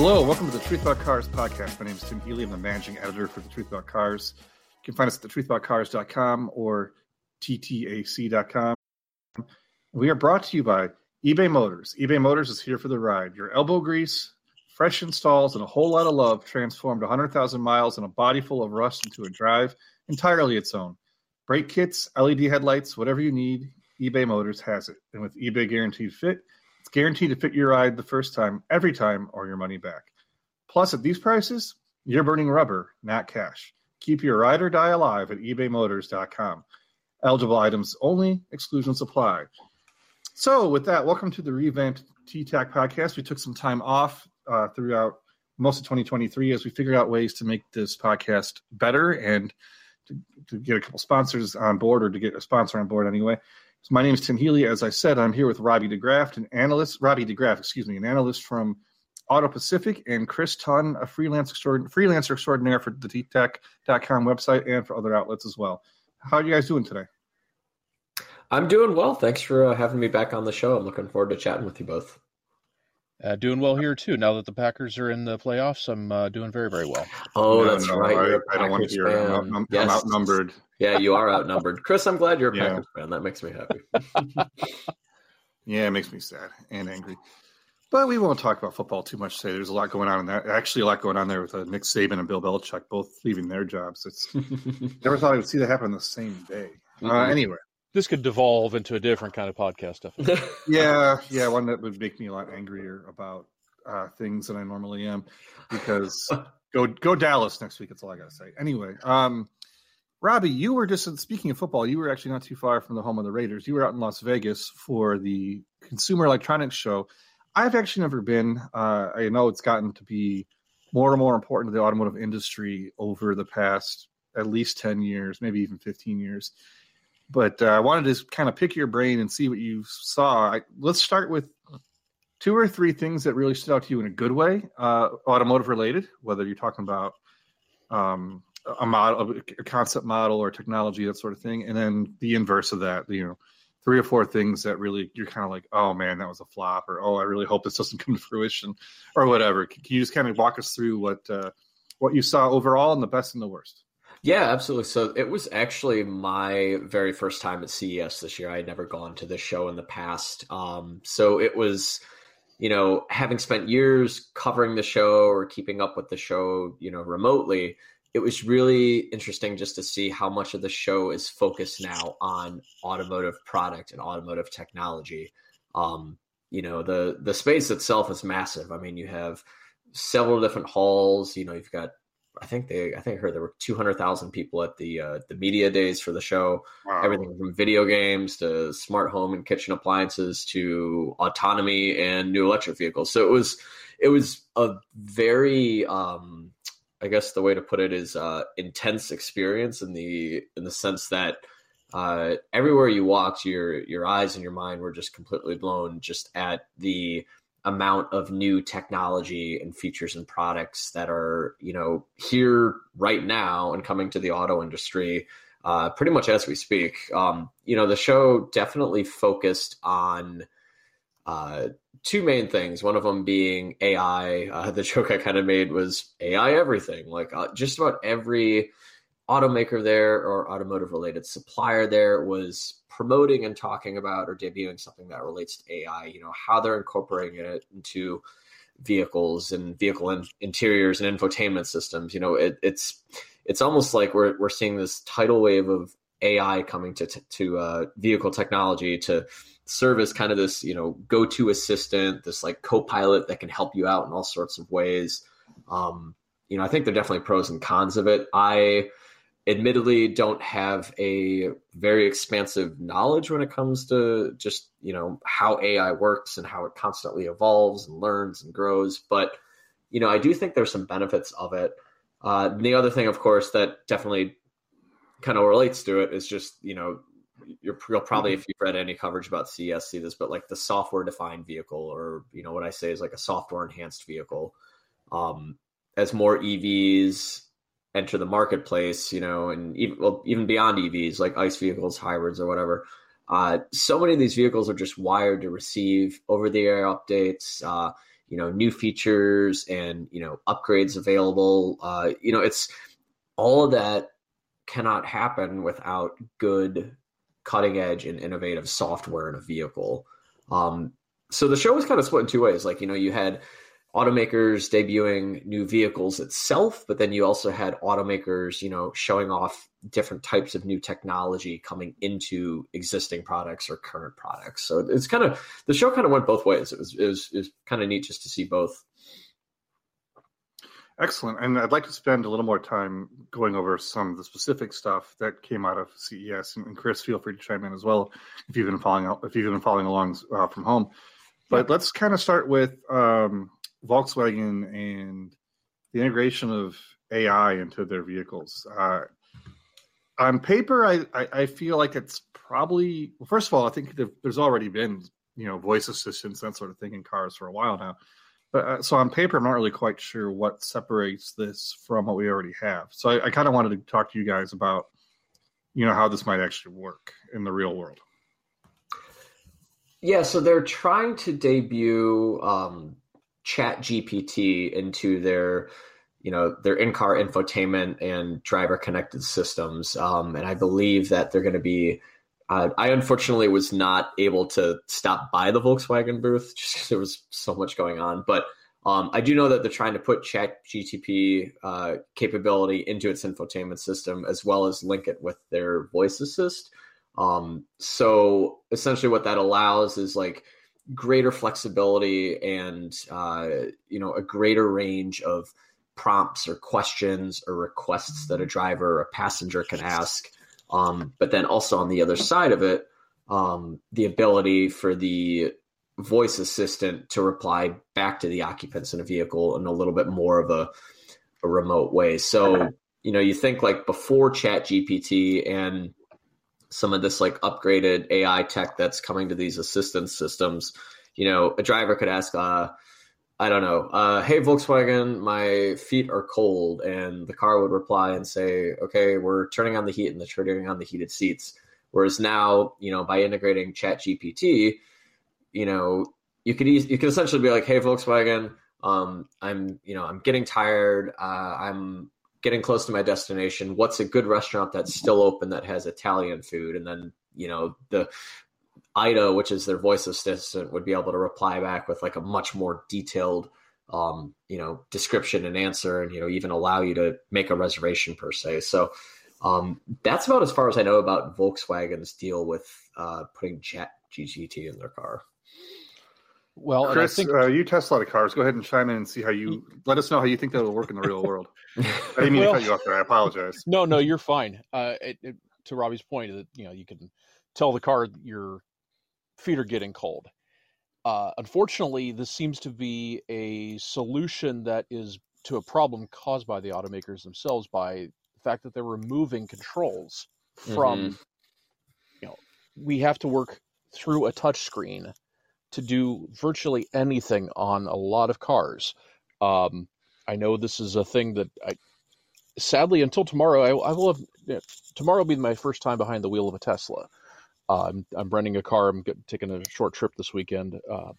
Hello, welcome to the Truth About Cars podcast. My name is Tim Healey. I'm the managing editor for the Truth About Cars. You can find us at thetruthaboutcars.com or ttac.com. We are brought to you by eBay Motors. eBay Motors is here for the ride. Your elbow grease, fresh installs, and a whole lot of love transformed 100,000 miles and a body full of rust into a drive entirely its own. Brake kits, LED headlights, whatever you need, eBay Motors has it. And with eBay Guaranteed Fit, it's guaranteed to fit your ride the first time, every time, or your money back. Plus, at these prices, you're burning rubber, not cash. Keep your ride or die alive at ebaymotors.com. Eligible items only, exclusions apply. So, with that, welcome to the revamped TTAC podcast. We took some time off uh, throughout most of 2023 as we figured out ways to make this podcast better and to, to get a couple sponsors on board or to get a sponsor on board anyway. So my name is Tim Healey. As I said, I'm here with Robby DeGraff, an analyst, Robby DeGraff, excuse me, an analyst from Auto Pacific, and Chris Tonn, a freelance extraordin- freelancer extraordinaire for the TTAC.com website and for other outlets as well. How are you guys doing today? I'm doing well. Thanks for uh, having me back on the show. I'm looking forward to chatting with you both. Uh, doing well here too. Now that the Packers are in the playoffs, I'm uh, doing very, very well. Oh, no, that's no, right. I, I don't want to hear. It. I'm, I'm, yes. I'm, outnumbered. Yeah, you are outnumbered, Chris. I'm glad you're a yeah. Packers fan. That makes me happy. yeah, it makes me sad and angry. But we won't talk about football too much today. There's a lot going on in that. Actually, a lot going on there with uh, Nick Saban and Bill Belichick both leaving their jobs. It's never thought I would see that happen the same day. Uh, mm-hmm. anyway, this could devolve into a different kind of podcast. Stuff. Yeah, yeah, one that would make me a lot angrier about uh, things than I normally am. Because go go Dallas next week. That's all I gotta say. Anyway, um, Robby, you were just speaking of football. You were actually not too far from the home of the Raiders. You were out in Las Vegas for the Consumer Electronics Show. I've actually never been. Uh, I know it's gotten to be more and more important to the automotive industry over the past at least ten years, maybe even fifteen years but uh, I wanted to kind of pick your brain and see what you saw. I, let's start with two or three things that really stood out to you in a good way, uh, automotive related, whether you're talking about um, a model, a concept model, or technology, that sort of thing, and then the inverse of that. You know, three or four things that really you're kind of like, oh man, that was a flop, or oh, I really hope this doesn't come to fruition, or whatever. Can you just kind of walk us through what uh, what you saw overall and the best and the worst? Yeah, absolutely. So it was actually my very first time at CES this year. I had never gone to this show in the past. Um, so it was, you know, having spent years covering the show or keeping up with the show, you know, remotely, it was really interesting just to see how much of the show is focused now on automotive product and automotive technology. Um, you know, the the space itself is massive. I mean, you have several different halls. You know, you've got I think they I think I heard there were 200,000 people at the uh, the media days for the show. Wow. Everything from video games to smart home and kitchen appliances to autonomy and new electric vehicles. So it was it was a very um, I guess the way to put it is uh, intense experience in the in the sense that uh, everywhere you walked, your your eyes and your mind were just completely blown just at the amount of new technology and features and products that are you know here right now and coming to the auto industry uh, pretty much as we speak. Um, you know the show definitely focused on uh, two main things one of them being ai uh, the joke i kind of made was ai everything like uh, just about every automaker there or automotive related supplier there was promoting and talking about or debuting something that relates to AI, you know, how they're incorporating it into vehicles and vehicle in- interiors and infotainment systems. You know, it, it's it's almost like we're we're seeing this tidal wave of AI coming to to uh, vehicle technology to serve as kind of this you know go to assistant, this like co-pilot that can help you out in all sorts of ways. Um, you know, I think there are definitely pros and cons of it. I admittedly don't have a very expansive knowledge when it comes to just you know how ai works and how it constantly evolves and learns and grows but you know i do think there's some benefits of it uh, the other thing of course that definitely kind of relates to it is just you know you're, you'll probably if you've read any coverage about CES see this but like the software defined vehicle or you know what i say is like a software enhanced vehicle um, as more evs enter the marketplace, you know, and even well, even beyond EVs like ICE vehicles, hybrids, or whatever. Uh, so many of these vehicles are just wired to receive over the air updates. Uh, you know new features and you know upgrades available. Uh, you know, it's all of that cannot happen without good cutting edge and innovative software in a vehicle. Um, so the show was kind of split in two ways. Like, you know, you had automakers debuting new vehicles itself, but then you also had automakers, you know, showing off different types of new technology coming into existing products or current products. So it's kind of the show kind of went both ways. It was it was, it was kind of neat just to see both. Excellent. And I'd like to spend a little more time going over some of the specific stuff that came out of CES. And, Chris, feel free to chime in as well if you've been following if you've been following along uh, from home. But let's kind of start with um, Volkswagen and the integration of AI into their vehicles. Uh, on paper, I, I, I, feel like it's probably well, first of all, I think there's already been you know voice assistants that sort of thing in cars for a while now. But uh, so on paper, I'm not really quite sure what separates this from what we already have. So I, I kind of wanted to talk to you guys about you know how this might actually work in the real world. Yeah, so they're trying to debut um, Chat GPT into their, you know, their in-car infotainment and driver connected systems, um, and I believe that they're going to be. Uh, I unfortunately was not able to stop by the Volkswagen booth just because there was so much going on, but. Um, I do know that they're trying to put Chat GPT uh, capability into its infotainment system as well as link it with their voice assist. Um, so essentially, what that allows is like greater flexibility and uh, you know a greater range of prompts or questions or requests that a driver or a passenger can ask. Um, but then also on the other side of it, um, the ability for the voice assistant to reply back to the occupants in a vehicle in a little bit more of a, a remote way. So, you know, you think like before Chat GPT and some of this like upgraded AI tech that's coming to these assistance systems, you know, a driver could ask, uh, I don't know, uh, hey Volkswagen, my feet are cold, and the car would reply and say, okay, we're turning on the heat and the turning on the heated seats. Whereas now, you know, by integrating Chat GPT, you know, you could e- you could essentially be like, hey Volkswagen, um, I'm you know I'm getting tired. Uh, I'm getting close to my destination. What's a good restaurant that's still open that has Italian food? And then, you know, the IDA, which is their voice assistant, would be able to reply back with like a much more detailed, um, you know, description and answer, and you know, even allow you to make a reservation per se. So um, that's about as far as I know about Volkswagen's deal with uh, putting Chat GPT in their car. Well, Chris, think... uh, you test a lot of cars. Go ahead and chime in and see how you let us know how you think that will work in the real world. I didn't mean well, to cut you off there. I apologize. No, no, you're fine. Uh, it, it, to Robby's point, that you know you can tell the car your feet are getting cold. Uh, unfortunately, this seems to be a solution that is to a problem caused by the automakers themselves by the fact that they're removing controls from. Mm-hmm. You know, we have to work through a touch screen to do virtually anything on a lot of cars. Um, I know this is a thing that I, sadly, until tomorrow, I, I will have. You know, tomorrow will be my first time behind the wheel of a Tesla. Uh, I'm, I'm renting a car. I'm get, taking a short trip this weekend, uh,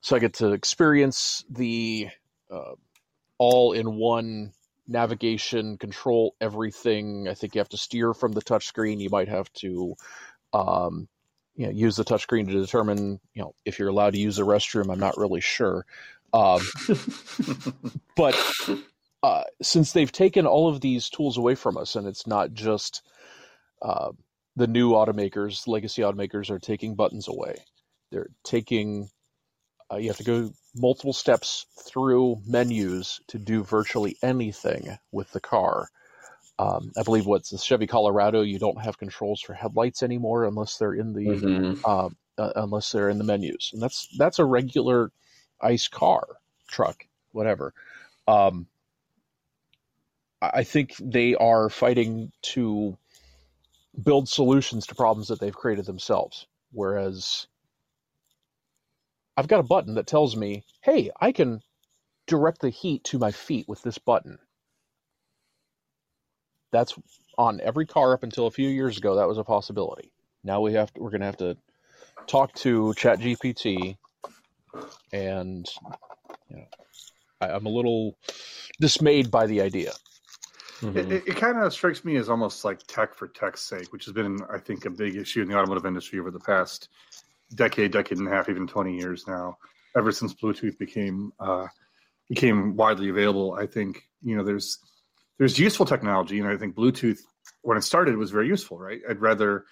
so I get to experience the uh, all-in-one navigation, control everything. I think you have to steer from the touchscreen. You might have to um, you know, use the touchscreen to determine, you know, if you're allowed to use the restroom. I'm not really sure. Um, but uh, since they've taken all of these tools away from us, and it's not just uh, the new automakers, legacy automakers are taking buttons away. They're taking, uh, you have to go multiple steps through menus to do virtually anything with the car. Um, I believe what's the Chevy Colorado, you don't have controls for headlights anymore unless they're in the mm-hmm. uh, uh, unless they're in the menus, and that's that's a regular ICE car, truck, whatever. Um, I think they are fighting to build solutions to problems that they've created themselves. Whereas I've got a button that tells me, hey, I can direct the heat to my feet with this button that's on every car up until a few years ago. That was a possibility. Now we have to, we're going to have to talk to ChatGPT and you know, I, I'm a little dismayed by the idea. Mhm. It, it, it kind of strikes me as almost like tech for tech's sake, which has been, I think, a big issue in the automotive industry over the past decade, decade and a half, even twenty years now. Ever since Bluetooth became uh, became widely available, I think you know there's there's useful technology, and I think Bluetooth when it started was very useful. Right? I'd rather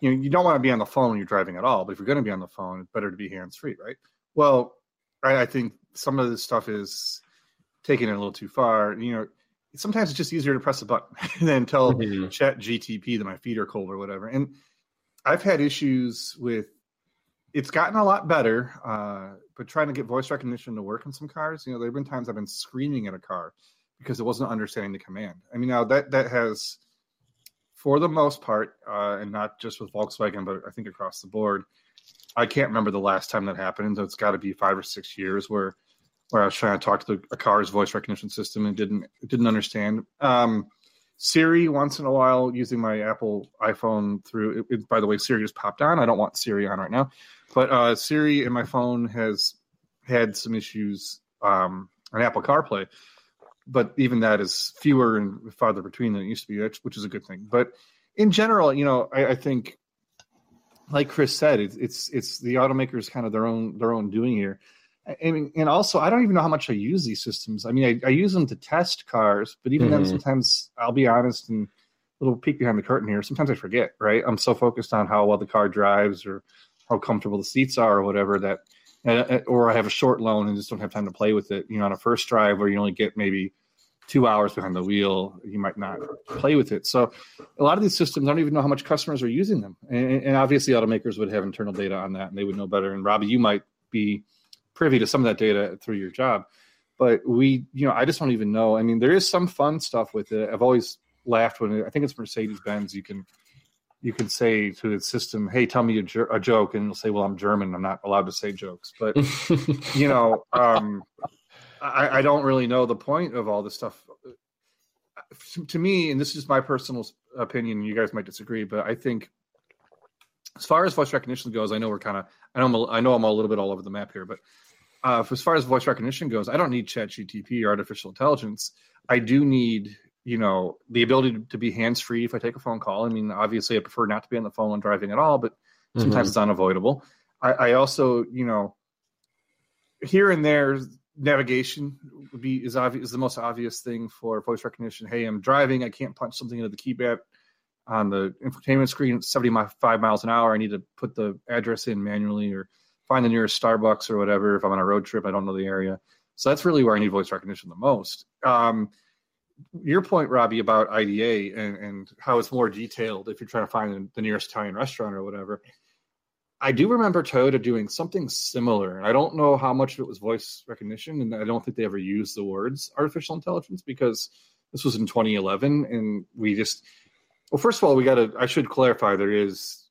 you know you don't want to be on the phone when you're driving at all, but if you're going to be on the phone, it's better to be hands free, right? Well, I, I think some of this stuff is taking it a little too far. You know, sometimes it's just easier to press a button than tell Mhm. chat GPT that my feet are cold or whatever. And I've had issues with it's gotten a lot better, uh, but trying to get voice recognition to work in some cars, you know, there have been times I've been screaming at a car because it wasn't understanding the command. I mean, now that that has, for the most part, uh, and not just with Volkswagen, but I think across the board, I can't remember the last time that happened. So it's got to be five or six years where where I was trying to talk to the, a car's voice recognition system and didn't didn't understand. Um, Siri once in a while using my Apple iPhone through. It, it- by the way, Siri just popped on. I don't want Siri on right now, but uh, Siri in my phone has had some issues um, on Apple CarPlay. But even that is fewer and farther between than it used to be, which- is a good thing. But in general, you know, I, I think, like Chris said, it's it's it's the automakers kind of their own their own doing here. Mean, and also, I don't even know how much I use these systems. I mean, I, I use them to test cars, but even then, Mhm. sometimes I'll be honest and a little peek behind the curtain here. Sometimes I forget, right? I'm so focused on how well the car drives or how comfortable the seats are or whatever that, uh, or I have a short loan and just don't have time to play with it. You know, on a first drive where you only get maybe two hours behind the wheel, you might not play with it. So a lot of these systems, I don't even know how much customers are using them. And, and obviously, automakers would have internal data on that and they would know better. And Robby, you might be privy to some of that data through your job. But we, you know, I just don't even know. I mean, there is some fun stuff with it. I've always laughed when I think it's Mercedes Benz. You can you can say to the system, "Hey, tell me a, jo- a joke," and it'll say, "Well, I'm German. I'm not allowed to say jokes." But you know, um, I, I don't really know the point of all this stuff. To me, and this is just my personal opinion, you guys might disagree, but I think as far as voice recognition goes, I know we're kind of, I know, I'm a, I know I'm a little bit all over the map here, but uh, as far as voice recognition goes, I don't need Chat GPT or artificial intelligence. I do need, you know, the ability to be hands free if I take a phone call. I mean, obviously, I prefer not to be on the phone when driving at all, but sometimes it's unavoidable. I, I also, you know, here and there, navigation would be is obvious is the most obvious thing for voice recognition. Hey, I'm driving. I can't punch something into the keypad on the infotainment screen at 75 miles an hour. I need to put the address in manually or find the nearest Starbucks or whatever. If I'm on a road trip, I don't know the area. So that's really where I need voice recognition the most. Um, your point, Robby, about IDA and, and how it's more detailed if you're trying to find the nearest Italian restaurant or whatever. I do remember Toyota doing something similar. I don't know how much of it was voice recognition, and I don't think they ever used the words artificial intelligence because this was in 2011, and we just well, first of all, we got to. I should clarify there is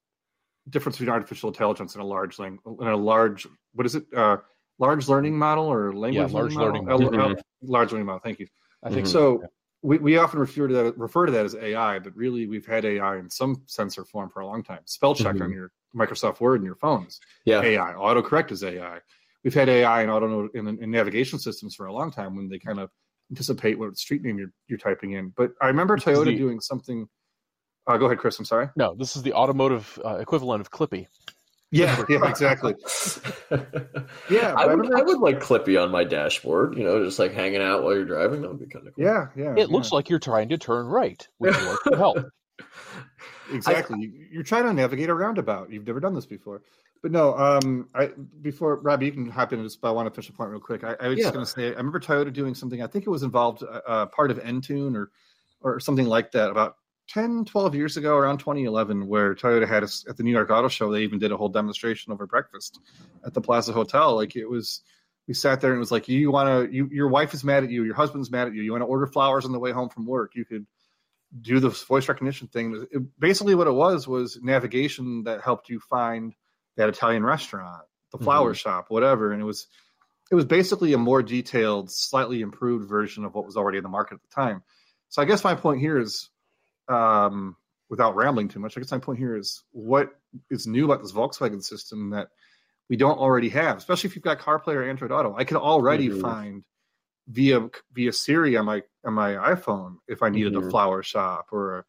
difference between artificial intelligence and a large lang and a large what is it? Uh, large learning model or language Yeah, large learning, learning model? model. Uh, uh, large learning model. Thank you. I think Mhm. so. So we, we often refer to that refer to that as AI, but really we've had AI in some sense or form for a long time. Spell check Mhm. on your Microsoft Word and your phones. yeah. AI. Autocorrect is AI. We've had AI in auto in, in navigation systems for a long time when they kind of anticipate what street name you're, you're typing in. But I remember Toyota the- doing something. Uh, go ahead, Chris. I'm sorry. No, this is the automotive uh, equivalent of Clippy. Yeah, yeah, exactly. Yeah, I I would, I would like Clippy on my dashboard, you know, just like hanging out while you're driving. That would be kind of cool. Yeah, yeah. It looks like you're trying to turn right. Would you like to help? exactly. You- You're trying to navigate a roundabout. You've never done this before. But no, um, I before Robby, you can hop into this, but I want to finish the point real quick. I, I was Yeah. just going to say, I remember Toyota doing something. I think it was involved uh, uh, part of Entune or or something like that about 10, 12 years ago, around 2011, where Toyota had us at the New York Auto Show. They even did a whole demonstration over breakfast at the Plaza Hotel. Like it was, we sat there and it was like, you want to, you, your wife is mad at you, your husband's mad at you, you want to order flowers on the way home from work. You could do the voice recognition thing. It- basically, what it was was navigation that helped you find that Italian restaurant, the mm-hmm. flower shop, whatever. And it was, it was basically a more detailed, slightly improved version of what was already in the market at the time. So I guess my point here is, um, without rambling too much, I guess my point here is what is new about this Volkswagen system that we don't already have, especially if you've got CarPlay or Android Auto. I can already mm-hmm. find via via Siri on my on my iPhone if I needed mm-hmm. a flower shop or a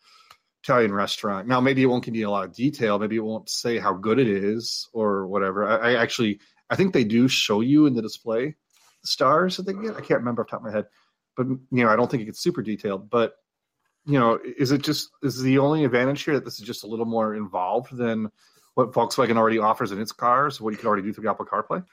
Italian restaurant. Now maybe it won't give you a lot of detail. Maybe it won't say how good it is or whatever. I, I actually I think they do show you in the display the stars that they get. I can't remember off the top of my head, but you know I don't think it gets super detailed. But you know, is it just is the only advantage here that this is just a little more involved than what Volkswagen already offers in its cars? What you can already do through Apple CarPlay?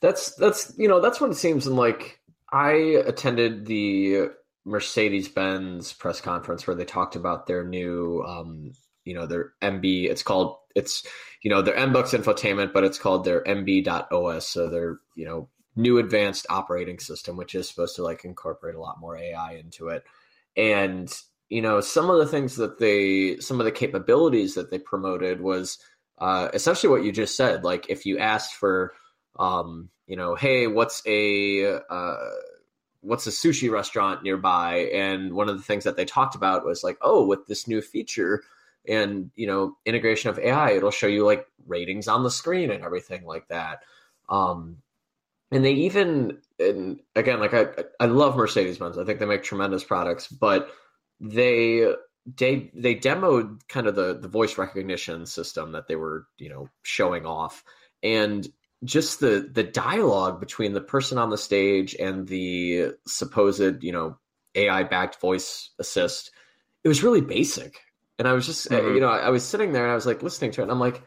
That's that's you know that's what it seems. And like I attended the Mercedes Benz press conference where they talked about their new, um, you know, their MB. It's called it's you know their MBUX infotainment, but it's called their MB.OS. So their you know new advanced operating system, which is supposed to like incorporate a lot more AI into it. And you know, some of the things that they, some of the capabilities that they promoted was uh, essentially what you just said. Like if you asked for, um, you know, hey, what's a uh, what's a sushi restaurant nearby? And one of the things that they talked about was like, oh, with this new feature and you know integration of AI, it'll show you like ratings on the screen and everything like that. Um, and they even, and again, like I, I love Mercedes Benz. I think they make tremendous products, but they they they demoed kind of the the voice recognition system that they were you know showing off. And just the the dialogue between the person on the stage and the supposed you know ai backed voice assist it was really basic. And i was just mm-hmm. you know I, I was sitting there and i was like listening to it and i'm like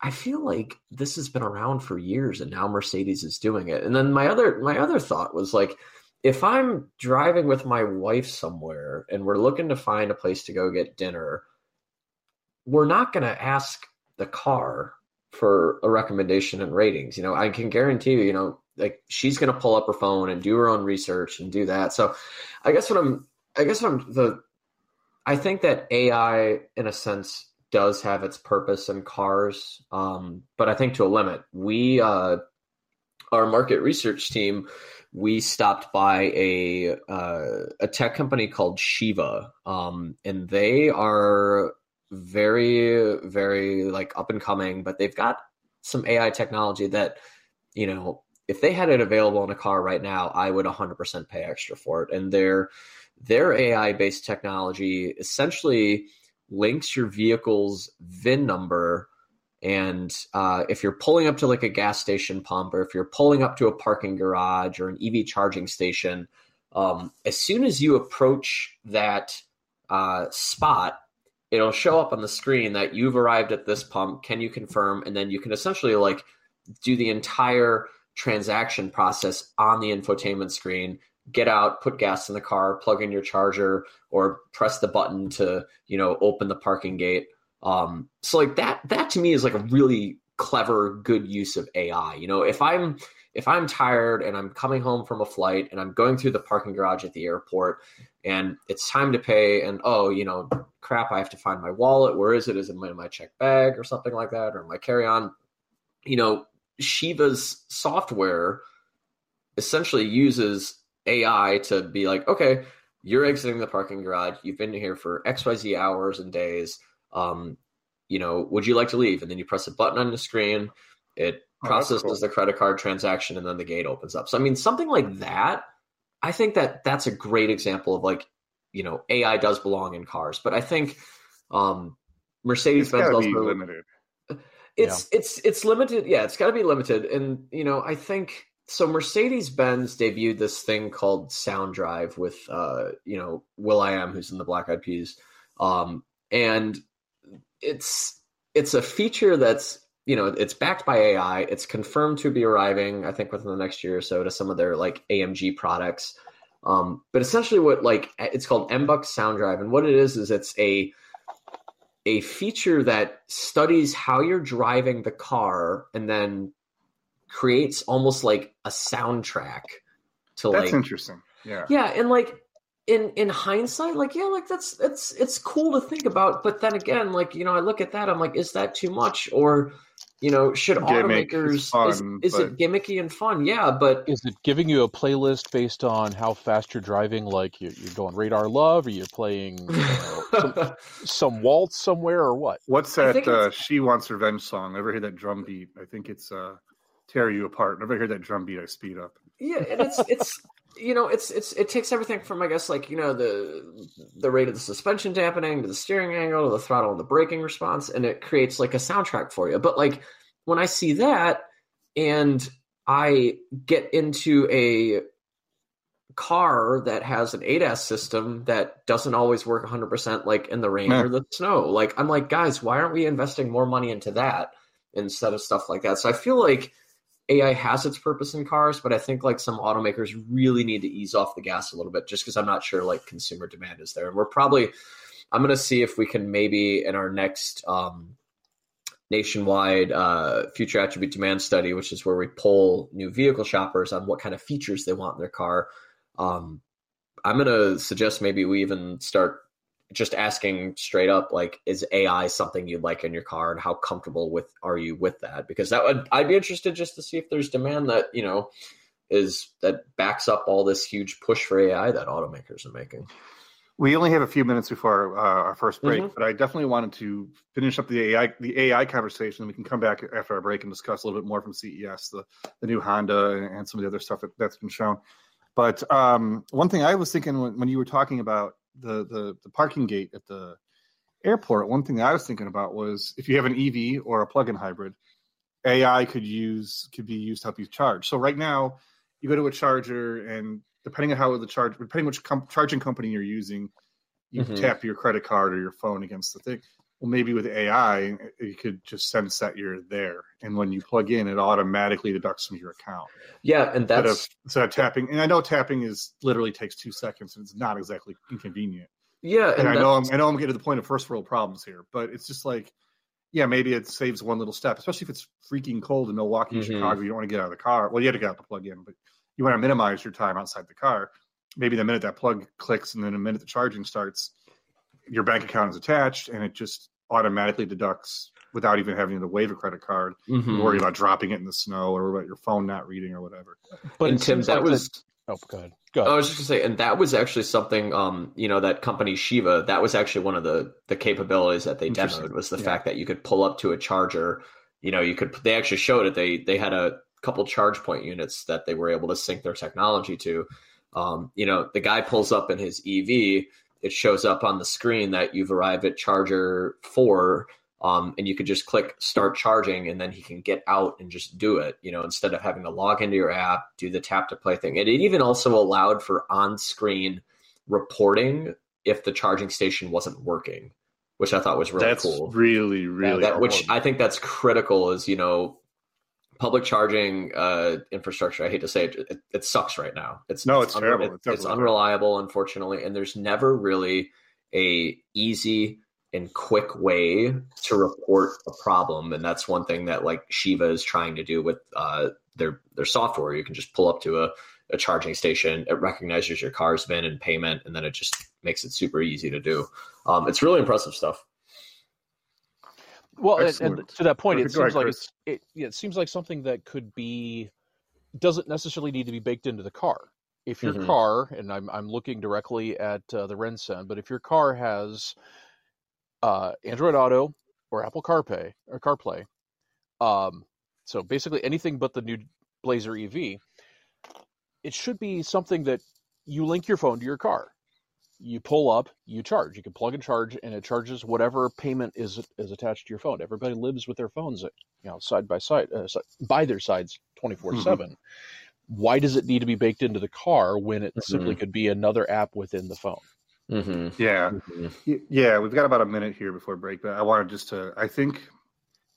i feel like this has been around for years and now mercedes is doing it. And then my other my other thought was like if I'm driving with my wife somewhere and we're looking to find a place to go get dinner, we're not going to ask the car for a recommendation and ratings. You know, I can guarantee you, you know, like she's going to pull up her phone and do her own research and do that. So I guess what I'm, I guess what I'm the, I think that AI in a sense does have its purpose in cars. Um, but I think to a limit, we, uh, our market research team, we stopped by a uh, a tech company called Sheeva, um, and they are very very like up and coming, but they've got some AI technology that you know if they had it available in a car right now, I would 100% pay extra for it. And their their AI based technology essentially links your vehicle's VIN number and uh, if you're pulling up to like a gas station pump or if you're pulling up to a parking garage or an EV charging station, um, as soon as you approach that uh, spot, it'll show up on the screen that you've arrived at this pump. Can you confirm? And then you can essentially like do the entire transaction process on the infotainment screen get out, put gas in the car, plug in your charger, or press the button to, you know, open the parking gate. Um, so like that that to me is like a really clever, good use of AI. You know, if I'm if I'm tired and I'm coming home from a flight and I'm going through the parking garage at the airport and it's time to pay and oh, you know, crap, I have to find my wallet. Where is it? Is it in my check bag or something like that or my carry-on? You know, Sheeva's software essentially uses AI to be like, okay, you're exiting the parking garage. You've been here for XYZ hours and days um, you know, would you like to leave? And then you press a button on the screen, it oh, processes cool. the credit card transaction, and then the gate opens up. So, I mean, something like that, I think that that's a great example of like, you know, AI does belong in cars. But I think um, Mercedes Benz does limited. It's yeah. it's it's limited. Yeah, it's got to be limited. And you know, I think so. Mercedes Benz debuted this thing called Sound Drive with uh, you know will.i.am, who's in the Black Eyed Peas, um, and it's it's a feature that's you know it's backed by AI. It's confirmed to be arriving, I think, within the next year or so to some of their like AMG products. Um, but essentially, what like it's called MBUX Sound Drive, and what it is is it's a a feature that studies how you're driving the car and then creates almost like a soundtrack to that's like interesting yeah yeah and like in in hindsight, like yeah, like that's that's it's cool to think about. But then again, like you know, I look at that, I'm like, is that too much? Or you know, should Gimmick automakers is fun, is, is it gimmicky and fun? Yeah, but Is it giving you a playlist based on how fast you're driving? Like you're, you're going radar love, or you're playing you know, some, some waltz somewhere, or what? What's that? Uh, she wants revenge song. Ever hear that drum beat? I think it's uh, tear you apart. Never hear that drum beat. I speed up. yeah, and it's it's you know it's it's it takes everything from I guess like you know the the rate of the suspension dampening to the steering angle to the throttle and the braking response, and it creates like a soundtrack for you. But like when I see that and I get into a car that has an ADAS system that doesn't always work 100% like in the rain Yeah. or the snow. Like I'm like, guys, why aren't we investing more money into that instead of stuff like that? So I feel like AI has its purpose in cars, but I think like some automakers really need to ease off the gas a little bit just because I'm not sure like consumer demand is there. And we're probably I'm gonna see if we can maybe in our next um nationwide uh, future attribute demand study, which is where we poll new vehicle shoppers on what kind of features they want in their car. Um, I'm going to suggest maybe we even start just asking straight up, like, is AI something you'd like in your car, and how comfortable with are you with that? Because that would I'd be interested just to see if there's demand that you know is that backs up all this huge push for AI that automakers are making. We only have a few minutes before uh, our first break, Mhm. but I definitely wanted to finish up the AI the AI conversation. We can come back after our break and discuss a little bit more from CES, the the new Honda and, and some of the other stuff that, that's been shown. But um, one thing I was thinking when, when you were talking about the, the the parking gate at the airport, one thing that I was thinking about was if you have an EV or a plug-in hybrid, AI could use could be used to help you charge. So right now, you go to a charger, and depending on how the charge, depending which com- charging company you're using, you Mhm. tap your credit card or your phone against the thing. Well, maybe with AI, you could just sense that you're there, and when you plug in, it automatically deducts from your account Yeah, and instead that's of instead of tapping. And I know tapping is literally takes two seconds, and it's not exactly inconvenient. yeah, And, I know I'm I know I'm getting to the point of first world problems here, but it's just like, yeah, maybe it saves one little step, especially if it's freaking cold in Milwaukee, Mhm. Chicago. You don't want to get out of the car. Well, you have to get out to plug in, but you want to minimize your time outside the car. Maybe the minute that plug clicks and then the minute the charging starts, your bank account is attached and it just automatically deducts without even having to wave a credit card. Mhm. Worry about dropping it in the snow or about your phone not reading or whatever. But and Tim, that was Oh, go ahead. Go I was just gonna say, and that was actually something, um, you know, that company Sheeva. That was actually one of the the capabilities that they Interesting. demoed was the Yeah. fact that you could pull up to a charger. You know, you could. They actually showed it. They they had a couple charge point units that they were able to sync their technology to. Um, you know, the guy pulls up in his EV. It shows up on the screen that you've arrived at charger four. Um, and you could just click start charging and then he can get out and just do it, you know, instead of having to log into your app, do the tap to play thing. And it even also allowed for on screen reporting if the charging station wasn't working, which I thought was really That's cool. really, really that, which. I think that's critical is, you know, public charging uh, infrastructure. I hate to say it, it, it sucks right now. It's No, it's it's terrible. It's, It's definitely unreliable, unfortunately, and there's never really a easy and quick way to report a problem, and that's one thing that like Sheeva is trying to do with uh, their their software. You can just pull up to a, a charging station, it recognizes your car's VIN and payment, and then it just makes it super easy to do. Um, it's really impressive stuff. Well, and, and to that point, it Perfect. Go ahead, seems like it's it, yeah, it seems like something that could be doesn't necessarily need to be baked into the car. If your Mhm. car, and I'm I'm looking directly at uh, the RenCen, but if your car has uh, Android Auto or Apple CarPlay or CarPlay, um, so basically anything but the new Blazer EV, it should be something that you link your phone to your car. You pull up, you charge. You can plug and charge, and it charges whatever payment is is attached to your phone. Everybody lives with their phones, uh, you know, side by side, uh, by their sides, mm-hmm. twenty four seven. Why does it need to be baked into the car when it simply mm-hmm. could be another app within the phone? Mm-hmm. Yeah. Mm-hmm. Y- Yeah, we've got about a minute here before break, but I wanted just to. I think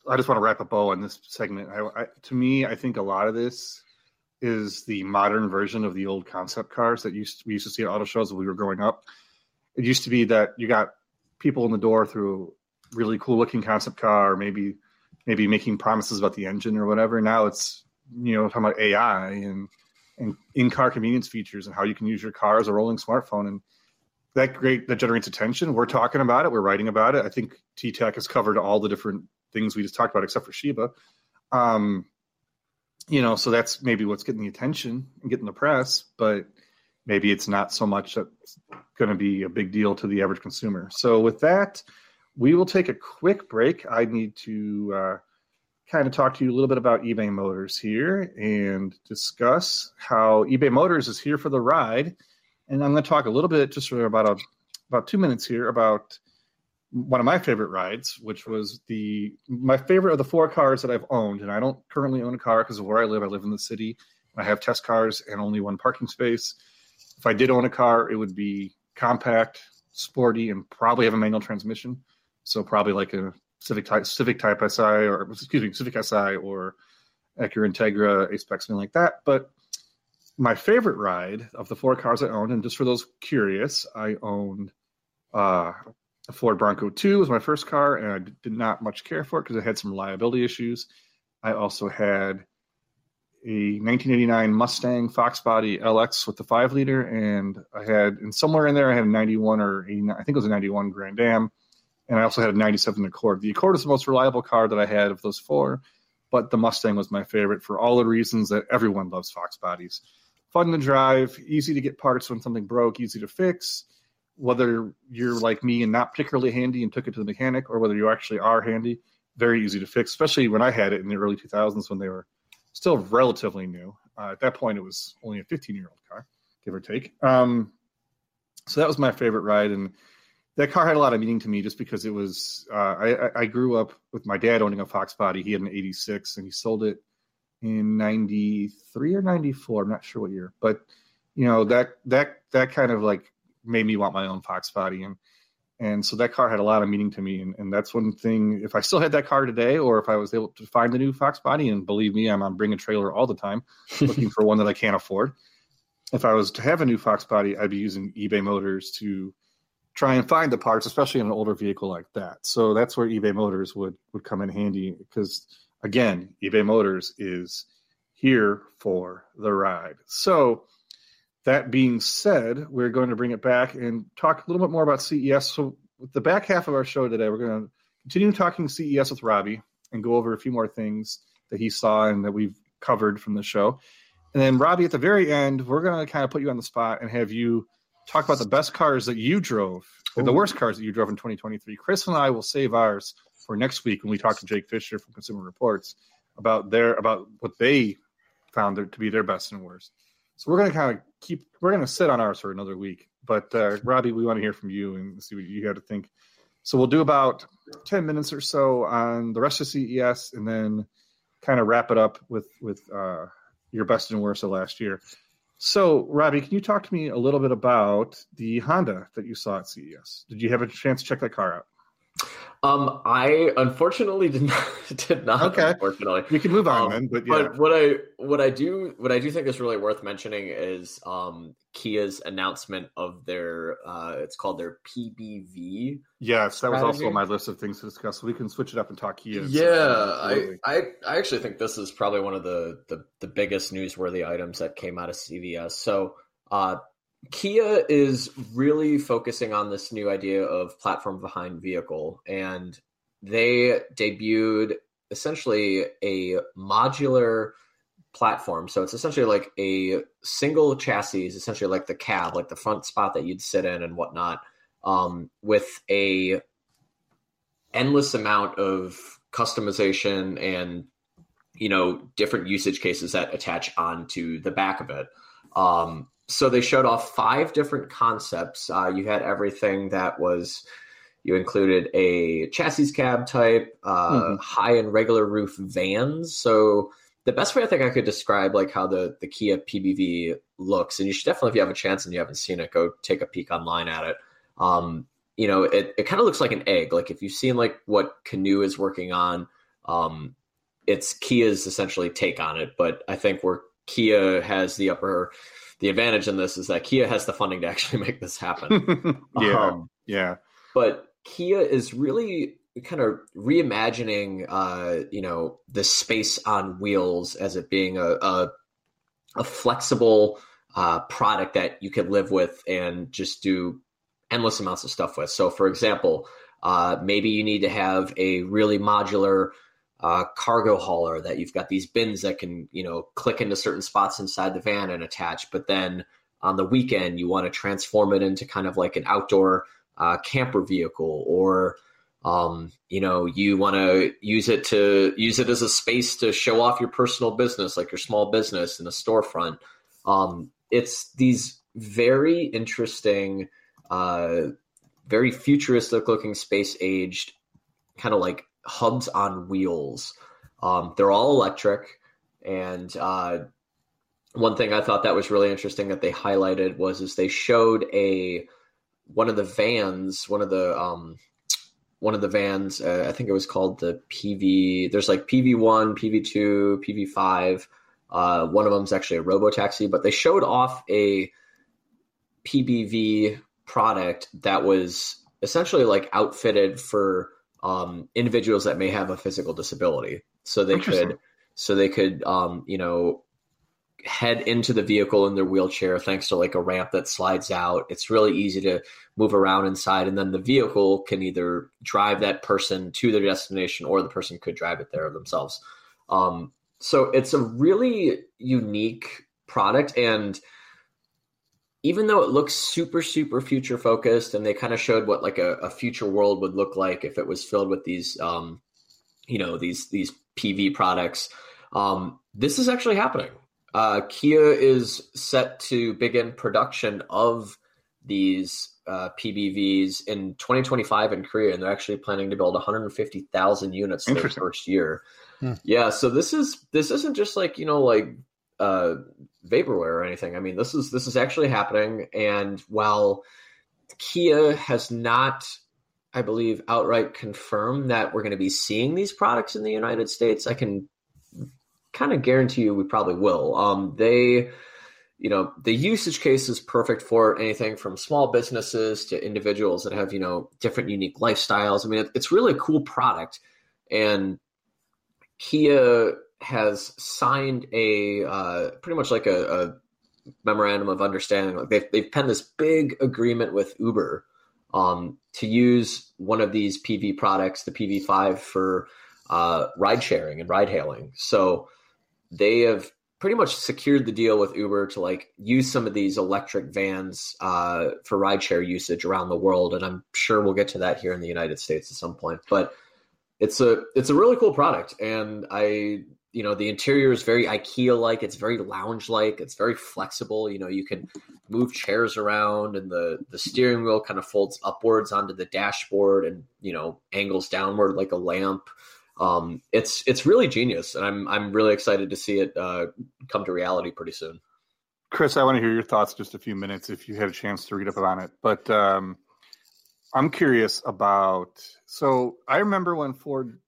I just want to wrap a bow on this segment. I, I, to me, I think a lot of this is the modern version of the old concept cars that used we used to see at auto shows when we were growing up. It used to be that you got people in the door through really cool looking concept car, or maybe maybe making promises about the engine or whatever. Now it's you know talking about AI and and in car convenience features and how you can use your car as a rolling smartphone and that great that generates attention. We're talking about it. We're writing about it. I think TTAC has covered all the different things we just talked about, except for Sheeva. Um, you know, so that's maybe what's getting the attention and getting the press, but maybe it's not so much that's going to be a big deal to the average consumer. So with that, we will take a quick break. I need to uh, kind of talk to you a little bit about eBay Motors here and discuss how eBay Motors is here for the ride. And I'm going to talk a little bit, just for about a, about two minutes here, about one of my favorite rides, which was the my favorite of the four cars that I've owned. And I don't currently own a car because of where I live. I live in the city. I have test cars and only one parking space. If I did own a car, it would be compact, sporty, and probably have a manual transmission. So probably like a Civic Type, Civic Type Si, or excuse me, Civic Si, or Acura Integra, A-Spec, something like that. But my favorite ride of the four cars I owned, and just for those curious, I owned uh, a Ford Bronco 2 was my first car, and I did not much care for it because it had some reliability issues. I also had a 1989 Mustang Fox Body LX with the five liter, and I had, and somewhere in there, I had a 91 or 89, I think it was a 91 Grand Am, and I also had a 97 Accord. The Accord is the most reliable car that I had of those four, but the Mustang was my favorite for all the reasons that everyone loves Fox bodies. Fun to drive, easy to get parts when something broke, easy to fix whether you're like me and not particularly handy and took it to the mechanic, or whether you actually are handy, very easy to fix. Especially when I had it in the early 2000s when they were still relatively new. Uh, at that point, it was only a 15 year old car, give or take. Um, so that was my favorite ride, and that car had a lot of meaning to me just because it was. Uh, I, I grew up with my dad owning a Fox body. He had an '86, and he sold it in '93 or '94. I'm not sure what year, but you know that that that kind of like made me want my own Fox body, and and so that car had a lot of meaning to me, and, and that's one thing. If I still had that car today, or if I was able to find a new Fox body, and believe me, I'm on bring a trailer all the time, looking for one that I can't afford. If I was to have a new Fox body, I'd be using eBay Motors to try and find the parts, especially in an older vehicle like that. So that's where eBay Motors would would come in handy because again, eBay Motors is here for the ride. So that being said, we're going to bring it back and talk a little bit more about CES. So, with the back half of our show today, we're going to continue talking CES with Robby and go over a few more things that he saw and that we've covered from the show. And then, Robby, at the very end, we're going to kind of put you on the spot and have you talk about the best cars that you drove and the worst cars that you drove in 2023. Chris and I will save ours for next week when we talk to Jake Fisher from Consumer Reports about their about what they found to be their best and worst. So we're going to kind of keep, we're going to sit on ours for another week. But uh, Robby, we want to hear from you and see what you had to think. So we'll do about 10 minutes or so on the rest of CES and then kind of wrap it up with, with uh, your best and worst of last year. So, Robby, can you talk to me a little bit about the Honda that you saw at CES? Did you have a chance to check that car out? Um, I unfortunately did not did not. Okay, unfortunately, we can move on um, then. But yeah. but what I what I do what I do think is really worth mentioning is um Kia's announcement of their uh it's called their PBV. Yes, that was also on my list of things to discuss. So we can switch it up and talk Kia. Yeah, I, I I actually think this is probably one of the the, the biggest newsworthy items that came out of CES. So uh Kia is really focusing on this new idea of platform beyond vehicle, and they debuted essentially a modular platform. So it's essentially like a single chassis, essentially like the cab, like the front spot that you'd sit in and whatnot, um, with a endless amount of customization and you know different usage cases that attach onto the back of it. Um, so they showed off five different concepts. Uh, you had everything that was you included a chassis cab type, uh, mm-hmm. high and regular roof vans. So the best way I think I could describe like how the the Kia PBV looks, and you should definitely if you have a chance and you haven't seen it, go take a peek online at it. Um, you know, it, it kind of looks like an egg. Like if you've seen like what Canoo is working on, um, it's Kia's essentially take on it. But I think where Kia has the upper the advantage in this is that Kia has the funding to actually make this happen. yeah, um, yeah. But Kia is really kind of reimagining, uh, you know, the space on wheels as it being a a, a flexible uh, product that you could live with and just do endless amounts of stuff with. So, for example, Uh, maybe you need to have a really modular uh, cargo hauler that you've got these bins that can, you know, click into certain spots inside the van and attach. But then on the weekend, you want to transform it into kind of like an outdoor uh, camper vehicle, or um, you know, you want to use it to use it as a space to show off your personal business, like your small business in a storefront. Um, it's these very interesting, uh, very futuristic looking space aged kind of like hubs on wheels. Um, they're all electric. And uh, one thing I thought that was really interesting that they highlighted was is they showed a one of the vans, one of the um, one of the vans. Uh, I think it was called the PV. There's like PV one, PV two, PV five. Uh, one of them is actually a robo taxi, but they showed off a PBV product that was essentially like outfitted for um, individuals that may have a physical disability. So they could, so they could, um, you know, head into the vehicle in their wheelchair thanks to like a ramp that slides out. It's really easy to move around inside, and then the vehicle can either drive that person to their destination or the person could drive it there themselves. Um, so it's a really unique product and even though it looks super super future focused and they kind of showed what like a, a, future world would look like if it was filled with these um, you know these these pv products um, this is actually happening. Uh, kia is set to begin production of these uh, pbvs in 2025 in korea and they're actually planning to build 150000 units their first year. Hmm. yeah so this is this isn't just like you know like uh, vaporware or anything. I mean, this is this is actually happening. And while Kia has not, I believe, outright confirmed that we're going to be seeing these products in the United States, I can kind of guarantee you we probably will. Um, they, you know, the usage case is perfect for anything from small businesses to individuals that have you know different unique lifestyles. I mean, it, it's really a cool product, and Kia has signed a uh, pretty much like a, a, memorandum of understanding. Like they've they've penned this big agreement with Uber um, to use one of these PV products, the PV5, for uh, ride sharing and ride hailing. So they have pretty much secured the deal with Uber to like use some of these electric vans uh, for rideshare usage around the world, and I'm sure we'll get to that here in the United States at some point. But it's a it's a really cool product, and I you know the interior is very ikea like it's very lounge like it's very flexible you know you can move chairs around and the the steering wheel kind of folds upwards onto the dashboard and you know angles downward like a lamp. Um, it's it's really genius and i'm i'm really excited to see it uh, come to reality pretty soon. Chris i want to hear your thoughts just a few minutes if you had a chance to read up on it but um, i'm curious about so i remember when ford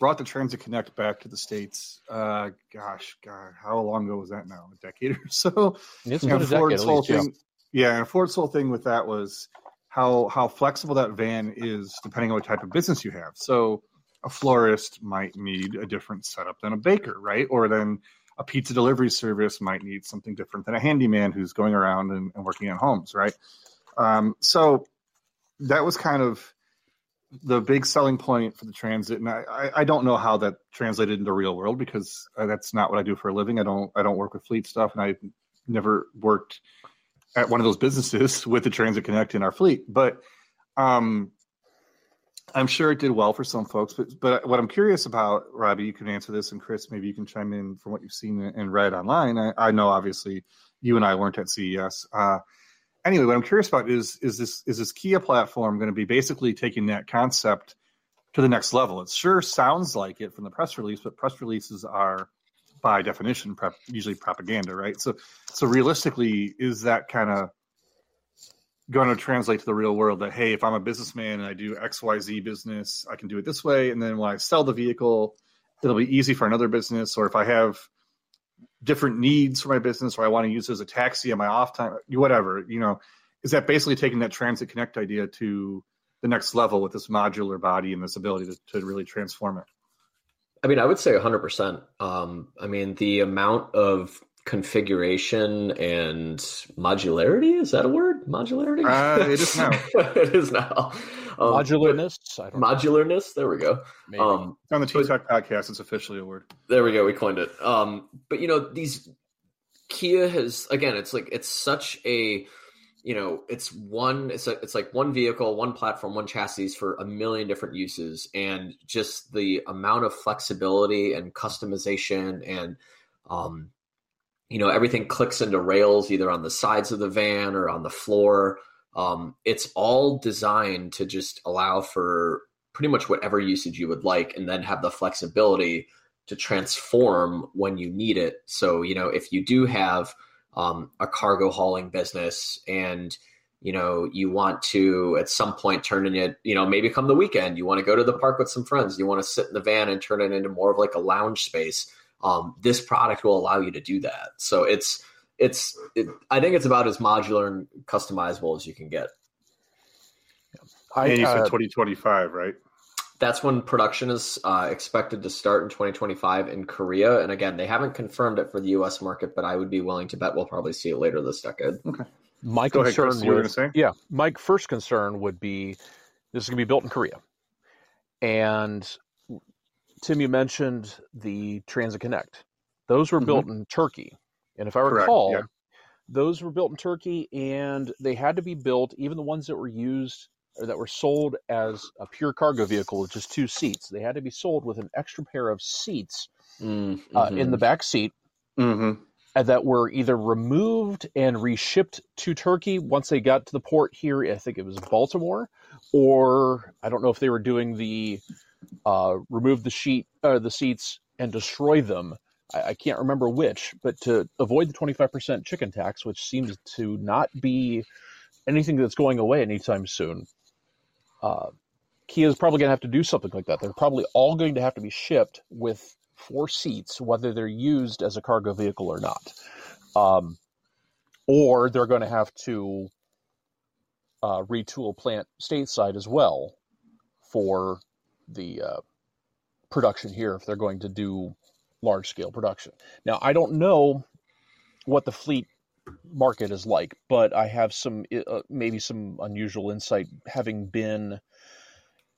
brought the Transit Connect back to the states. Uh, gosh, God, how long ago was that now? A decade or so. It's been a Ford's whole least, thing, yeah. yeah, and Ford's whole thing with that was how how flexible that van is depending on what type of business you have. So a florist might need a different setup than a baker, right? Or then a pizza delivery service might need something different than a handyman who's going around and, and working in homes, right? Um, so that was kind of the big selling point for the transit, and I, I don't know how that translated into real world because uh, that's not what I do for a living. I don't I don't work with fleet stuff, and I never worked at one of those businesses with the Transit Connect in our fleet. But um, I'm sure it did well for some folks. But but what I'm curious about, Robby, you can answer this, and Chris, maybe you can chime in from what you've seen and read online. I, I know obviously you and I weren't at CES. Uh, anyway, what I'm curious about is is this is this Kia platform going to be basically taking that concept to the next level? It sure sounds like it from the press release, but press releases are by definition prep, usually propaganda, right? So so realistically, is that kind of going to translate to the real world that hey, if I'm a businessman and I do X Y Z business, I can do it this way, and then when I sell the vehicle, it'll be easy for another business, or if I have different needs for my business or I want to use it as a taxi on my off time, whatever, you know, is that basically taking that Transit Connect idea to the next level with this modular body and this ability to, to really transform it? I mean, I would say 100%. Um, I mean, the amount of configuration and modularity is that a word? Modularity? Uh, it is now. it is now. Um, Modularness. I don't know. modularness. There we go. Um, on the But- TikTok podcast. It's officially a word. There we go. We coined it. Um, but you know, these Kia has again, it's like it's such a you know, it's one it's a, it's like one vehicle, one platform, one chassis for a million different uses and just the amount of flexibility and customization and um you know, everything clicks into rails either on the sides of the van or on the floor. Um, it's all designed to just allow for pretty much whatever usage you would like and then have the flexibility to transform when you need it. So, you know, if you do have um, a cargo hauling business and, you know, you want to at some point turn in it, you know, maybe come the weekend, you want to go to the park with some friends, you want to sit in the van and turn it into more of like a lounge space. Um, this product will allow you to do that. So it's, it's, it, I think it's about as modular and customizable as you can get. I, and you uh, said 2025, right? That's when production is uh, expected to start in 2025 in Korea. And again, they haven't confirmed it for the US market, but I would be willing to bet we'll probably see it later this decade. my Go ahead, concern Chris. You were going to with say? yeah, my first concern would be this is going to be built in Korea, and Tim, you mentioned the Transit Connect; those were Mhm. built in Turkey, and if I Correct, recall, yeah. those were built in Turkey, and they had to be built. Even the ones that were used or that were sold as a pure cargo vehicle with just two seats, they had to be sold with an extra pair of seats Mm, uh, in the back seat Mm-hmm. that were either removed and reshipped to Turkey once they got to the port here. I think it was Baltimore, or I don't know if they were doing the uh, remove the sheet, uh, the seats, and destroy them. I, I can't remember which, but to avoid the twenty five percent chicken tax, which seems to not be anything that's going away anytime soon. Uh, Kia is probably going to have to do something like that. They're probably all going to have to be shipped with four seats, whether they're used as a cargo vehicle or not. Um, or they're going to have to uh, retool plant stateside as well for the uh, production here if they're going to do large scale production. Now, I don't know what the fleet market is like, but I have some uh, maybe some unusual insight having been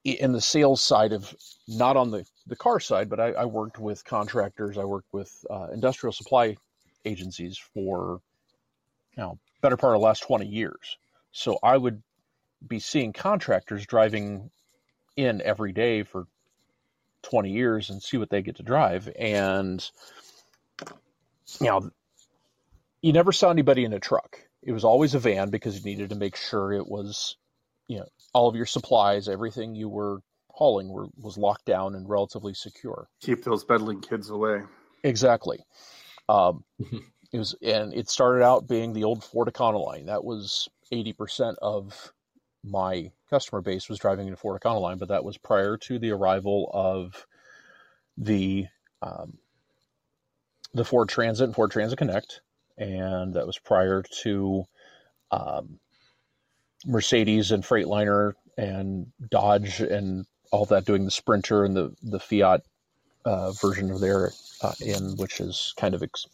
in the sales side of not on the, the car side, but I, I worked with contractors, I worked with uh, industrial supply agencies for you know better part of the last 20 years. So I would be seeing contractors driving in every day for 20 years and see what they get to drive and you know you never saw anybody in a truck. It was always a van because you needed to make sure it was, you know, all of your supplies, everything you were hauling were, was locked down and relatively secure. Keep those meddling kids away. Exactly. Um, it was, and it started out being the old Ford Econoline. That was 80% of my customer base was driving into Ford Econoline, but that was prior to the arrival of the, um, the Ford Transit and Ford Transit Connect. And that was prior to, um, Mercedes and Freightliner and Dodge and all that doing the Sprinter and the, the Fiat uh, version of their uh, in, which has kind of ex-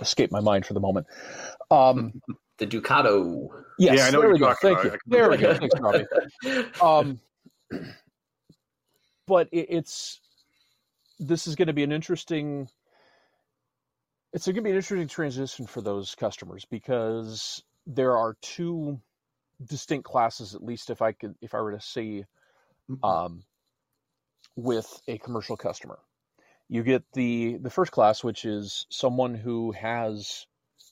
escaped my mind for the moment. Um, the Ducato. yes, Yeah, I know there what we you're go. Thank about. you. There we go. Thanks, Robby. Um, but it, it's this is going to be an interesting. It's going to be an interesting transition for those customers because there are two distinct classes, at least if I could, if I were to say um, with a commercial customer. You get the the first class, which is someone who has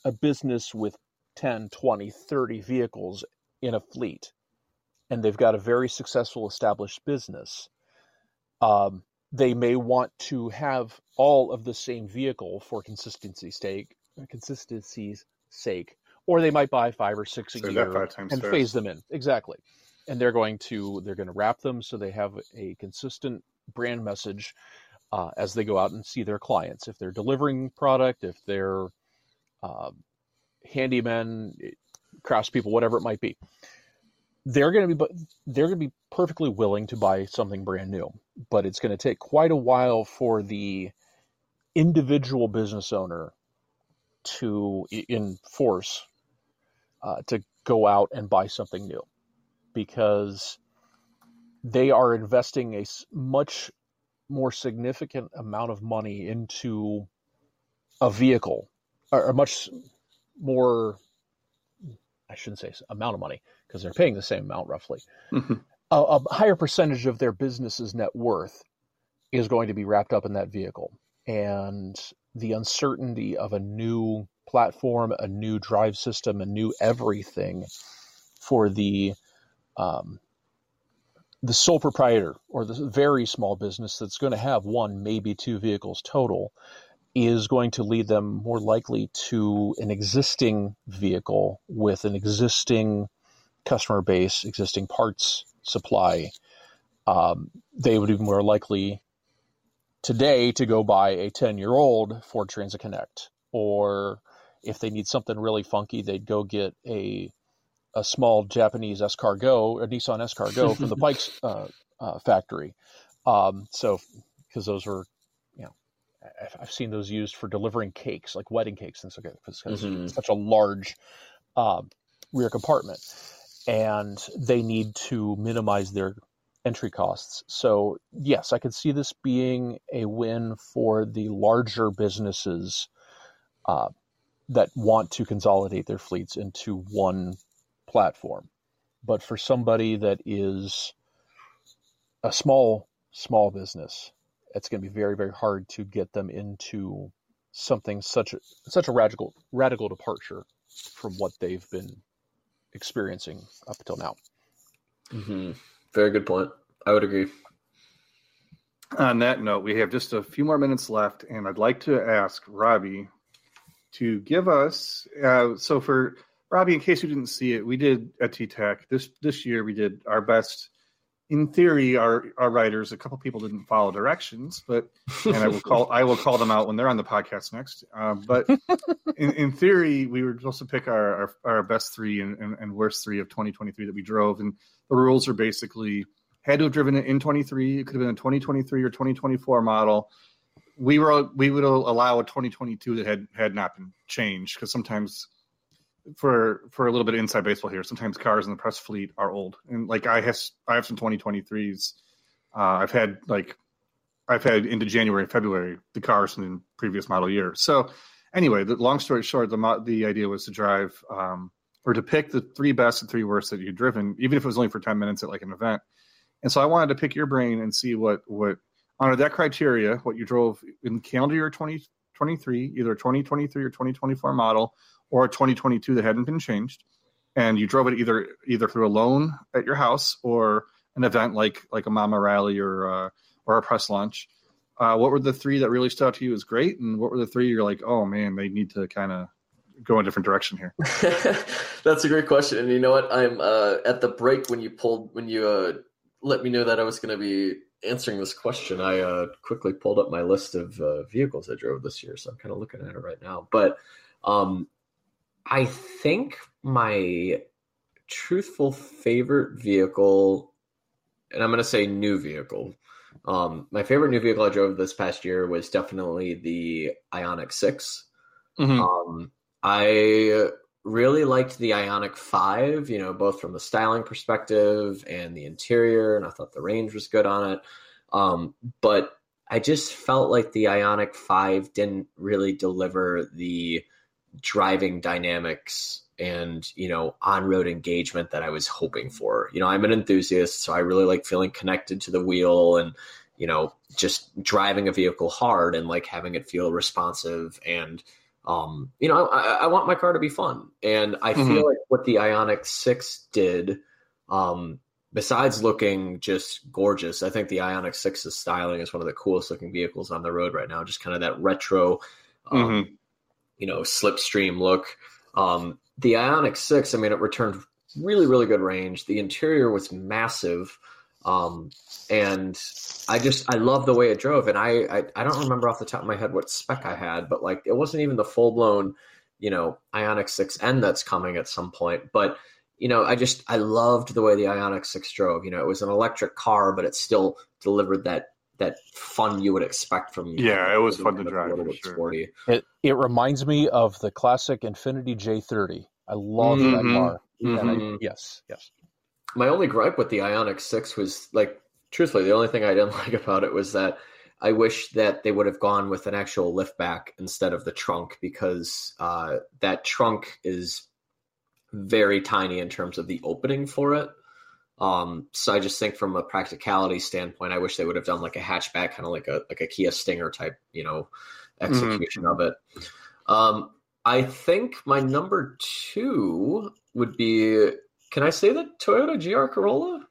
a business with 10, 20, 30 vehicles in a fleet, and they've got a very successful established business. Um, they may want to have all of the same vehicle for consistency's sake, consistency's sake, or they might buy five or six a that year and fast. phase them in exactly and they're going to they're going to wrap them so they have a consistent brand message uh, as they go out and see their clients if they're delivering product if they're uh, handymen craftspeople whatever it might be they're going to be they're going to be perfectly willing to buy something brand new but it's going to take quite a while for the individual business owner to enforce uh, to go out and buy something new. Because they are investing a much more significant amount of money into a vehicle, or a much more, I shouldn't say amount of money because they're paying the same amount roughly. Mm-hmm. A, a higher percentage of their business's net worth is going to be wrapped up in that vehicle. And the uncertainty of a new platform, a new drive system, a new everything for the um, the sole proprietor or the very small business that's going to have one, maybe two vehicles total, is going to lead them more likely to an existing vehicle with an existing customer base, existing parts supply. Um, they would be more likely today to go buy a 10 year old Ford Transit Connect. Or if they need something really funky, they'd go get a a small Japanese escargot, a Nissan S-Cargo from the Pikes uh, uh, factory. Um, so, because those were, I've seen those used for delivering cakes, like wedding cakes, and so because mm-hmm. such a large uh, rear compartment, and they need to minimize their entry costs. So, yes, I could see this being a win for the larger businesses uh, that want to consolidate their fleets into one platform. But for somebody that is a small, small business, it's going to be very, very hard to get them into something such a such a radical radical departure from what they've been experiencing up until now. Mm-hmm. Very good point. I would agree. On that note, we have just a few more minutes left, and I'd like to ask Robby to give us. Uh, so for Robby, in case you didn't see it, we did at TTAC this this year. We did our best. In theory, our our writers, a couple people didn't follow directions, but and I will call I will call them out when they're on the podcast next. Um, but in, in theory, we were supposed to pick our our, our best three and, and, and worst three of 2023 that we drove, and the rules are basically had to have driven it in 23. It could have been a 2023 or 2024 model. We were we would allow a 2022 that had had not been changed because sometimes for for a little bit of inside baseball here. Sometimes cars in the press fleet are old, and like I have I have some 2023s. Uh, I've had like I've had into January February the cars from the previous model year. So anyway, the long story short, the the idea was to drive um, or to pick the three best and three worst that you'd driven, even if it was only for 10 minutes at like an event. And so I wanted to pick your brain and see what what under that criteria, what you drove in calendar year 2023, either 2023 or 2024 model, or a 2022 that hadn't been changed, and you drove it either either through a loan at your house or an event like like a Mama Rally or uh, or a press launch. Uh, what were the three that really stood out to you as great, and what were the three you're like, oh man, they need to kind of go in a different direction here? That's a great question, and you know what? I'm uh, at the break when you pulled when you uh, let me know that I was going to be answering this question. I uh, quickly pulled up my list of uh, vehicles I drove this year, so I'm kind of looking at it right now. But um, I think my truthful favorite vehicle, and I'm going to say new vehicle. Um, my favorite new vehicle I drove this past year was definitely the Ioniq 6. Mm-hmm. Um, I really liked the Ioniq 5, you know, both from the styling perspective and the interior, and I thought the range was good on it. Um, but I just felt like the Ioniq 5 didn't really deliver the driving dynamics and you know on-road engagement that I was hoping for. You know, I'm an enthusiast, so I really like feeling connected to the wheel and you know just driving a vehicle hard and like having it feel responsive and um, you know I, I want my car to be fun and I mm-hmm. feel like what the Ioniq Six did. Um, besides looking just gorgeous, I think the Ioniq 6's styling is one of the coolest looking vehicles on the road right now. Just kind of that retro, um, mm-hmm you know slipstream look. Um, the Ioniq Six, I mean, it returned really really good range. The interior was massive, um, and I just I love the way it drove. And I, I I don't remember off the top of my head what spec I had, but like it wasn't even the full blown you know Ioniq 6N that's coming at some point, but you know, I just I loved the way the Ioniq 6 drove. You know, it was an electric car, but it still delivered that that fun you would expect from yeah, it was fun to drive. A sure. sporty. It it reminds me of the classic Infiniti J30. I love mm-hmm. that car. Mm-hmm. I, yes, yes. my only gripe with the Ioniq Six was like, truthfully, the only thing I didn't like about it was that I wish that they would have gone with an actual liftback instead of the trunk because uh, that trunk is very tiny in terms of the opening for it. Um, so I just think from a practicality standpoint, I wish they would have done like a hatchback, kind of like a like a Kia Stinger type, you know, execution mm-hmm. of it. Um, I think my number two would be. Can I say the Toyota GR Corolla?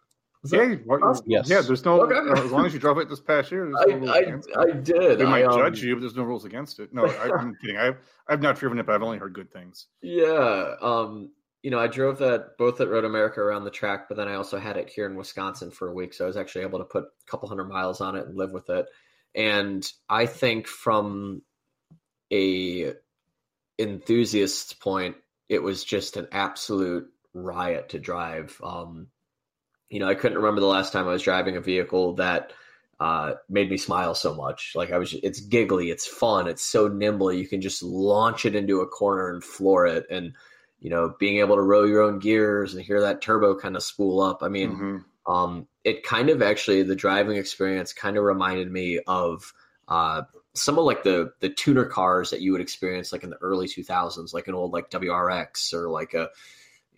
Yeah, what, yes. yeah. There's no okay. as long as you drove it this past year. I, no I, I, did. They might I, um, judge you, but there's no rules against it. No, I, am kidding. I've I've not driven it, but I've only heard good things. Yeah, um, you know, I drove that both at Road America around the track, but then I also had it here in Wisconsin for a week, so I was actually able to put a couple hundred miles on it and live with it. And I think from a enthusiast's point, it was just an absolute riot to drive. Um, you know, I couldn't remember the last time I was driving a vehicle that uh, made me smile so much. Like I was, it's giggly, it's fun, it's so nimble. You can just launch it into a corner and floor it, and you know, being able to row your own gears and hear that turbo kind of spool up. I mean, mm-hmm. um, it kind of actually the driving experience kind of reminded me of uh, some of like the the tuner cars that you would experience like in the early 2000s, like an old like WRX or like a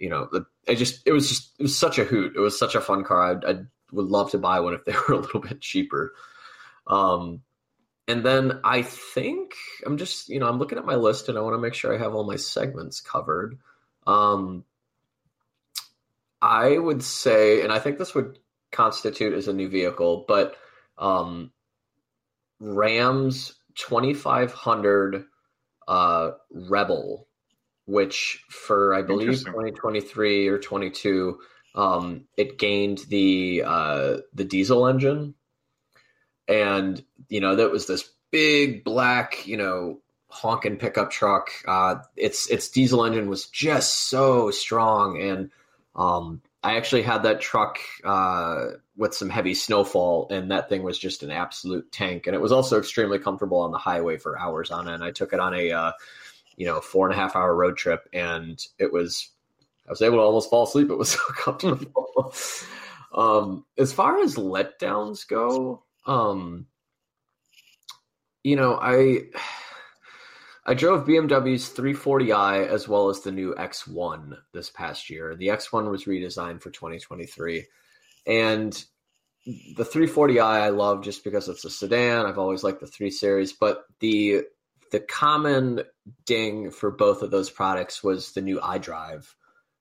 you know, the, it just it was just it was such a hoot. It was such a fun car. I, I would love to buy one if they were a little bit cheaper. Um, and then I think I'm just you know I'm looking at my list and I want to make sure I have all my segments covered. Um, I would say, and I think this would constitute as a new vehicle, but um, Ram's 2500 uh, Rebel which for I believe 2023 or 22, um, it gained the uh, the diesel engine, and you know that was this big black, you know, honking pickup truck. Uh, its its diesel engine was just so strong, and um, I actually had that truck uh, with some heavy snowfall, and that thing was just an absolute tank. And it was also extremely comfortable on the highway for hours on end. I took it on a uh, you know, four and a half hour road trip, and it was I was able to almost fall asleep. It was so comfortable. um, as far as letdowns go, um, you know, I I drove BMW's 340i as well as the new X1 this past year. The X1 was redesigned for 2023, and the 340i I love just because it's a sedan. I've always liked the 3 Series, but the the common ding for both of those products was the new iDrive.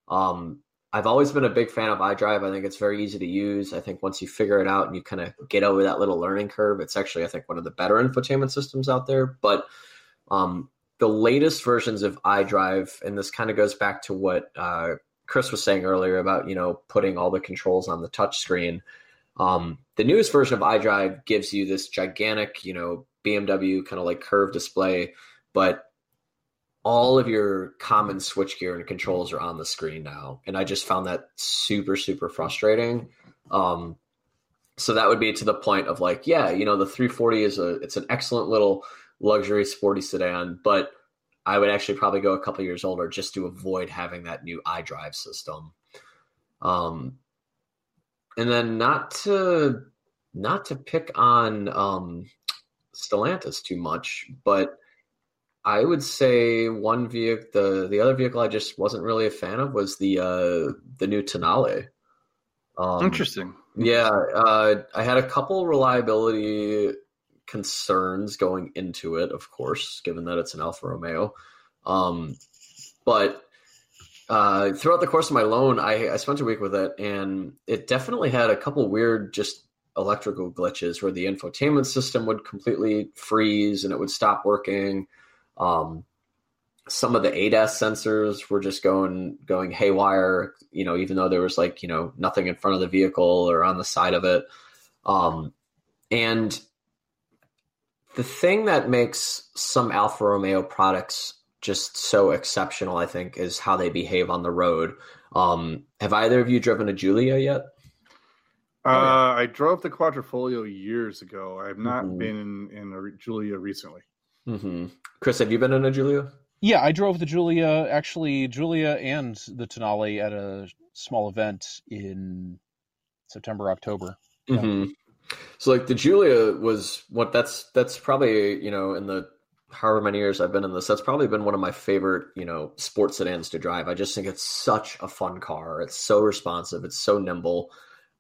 Um, I've always been a big fan of iDrive. I think it's very easy to use. I think once you figure it out and you kind of get over that little learning curve, it's actually I think one of the better infotainment systems out there. But um, the latest versions of iDrive, and this kind of goes back to what uh, Chris was saying earlier about you know putting all the controls on the touch screen. Um, the newest version of iDrive gives you this gigantic, you know, BMW kind of like curved display, but all of your common switchgear and controls are on the screen now. And I just found that super, super frustrating. Um, so that would be to the point of like, yeah, you know, the 340 is a, it's an excellent little luxury sporty sedan, but I would actually probably go a couple years older just to avoid having that new iDrive system. Um, and then not to, not to pick on, um, Stellantis too much, but I would say one vehicle, the the other vehicle I just wasn't really a fan of was the uh, the new Tonale. Um, Interesting. Yeah, uh, I had a couple reliability concerns going into it, of course, given that it's an Alfa Romeo. Um, but uh, throughout the course of my loan, I, I spent a week with it, and it definitely had a couple weird just electrical glitches where the infotainment system would completely freeze and it would stop working. Um, some of the ADAS sensors were just going going haywire. You know, even though there was like you know nothing in front of the vehicle or on the side of it. Um, and the thing that makes some Alfa Romeo products just so exceptional, I think, is how they behave on the road. Um, have either of you driven a Giulia yet? Uh, oh, yeah. I drove the Quadrifoglio years ago. I have not mm-hmm. been in, in a Giulia recently. Mm-hmm. Chris, have you been in a Giulia? Yeah, I drove the Giulia, actually, Giulia and the Tonale at a small event in September, October. Mm-hmm. So like the Giulia was what that's that's probably you know in the however many years I've been in this, that's probably been one of my favorite, you know, sports sedans to drive. I just think it's such a fun car. It's so responsive. It's so nimble.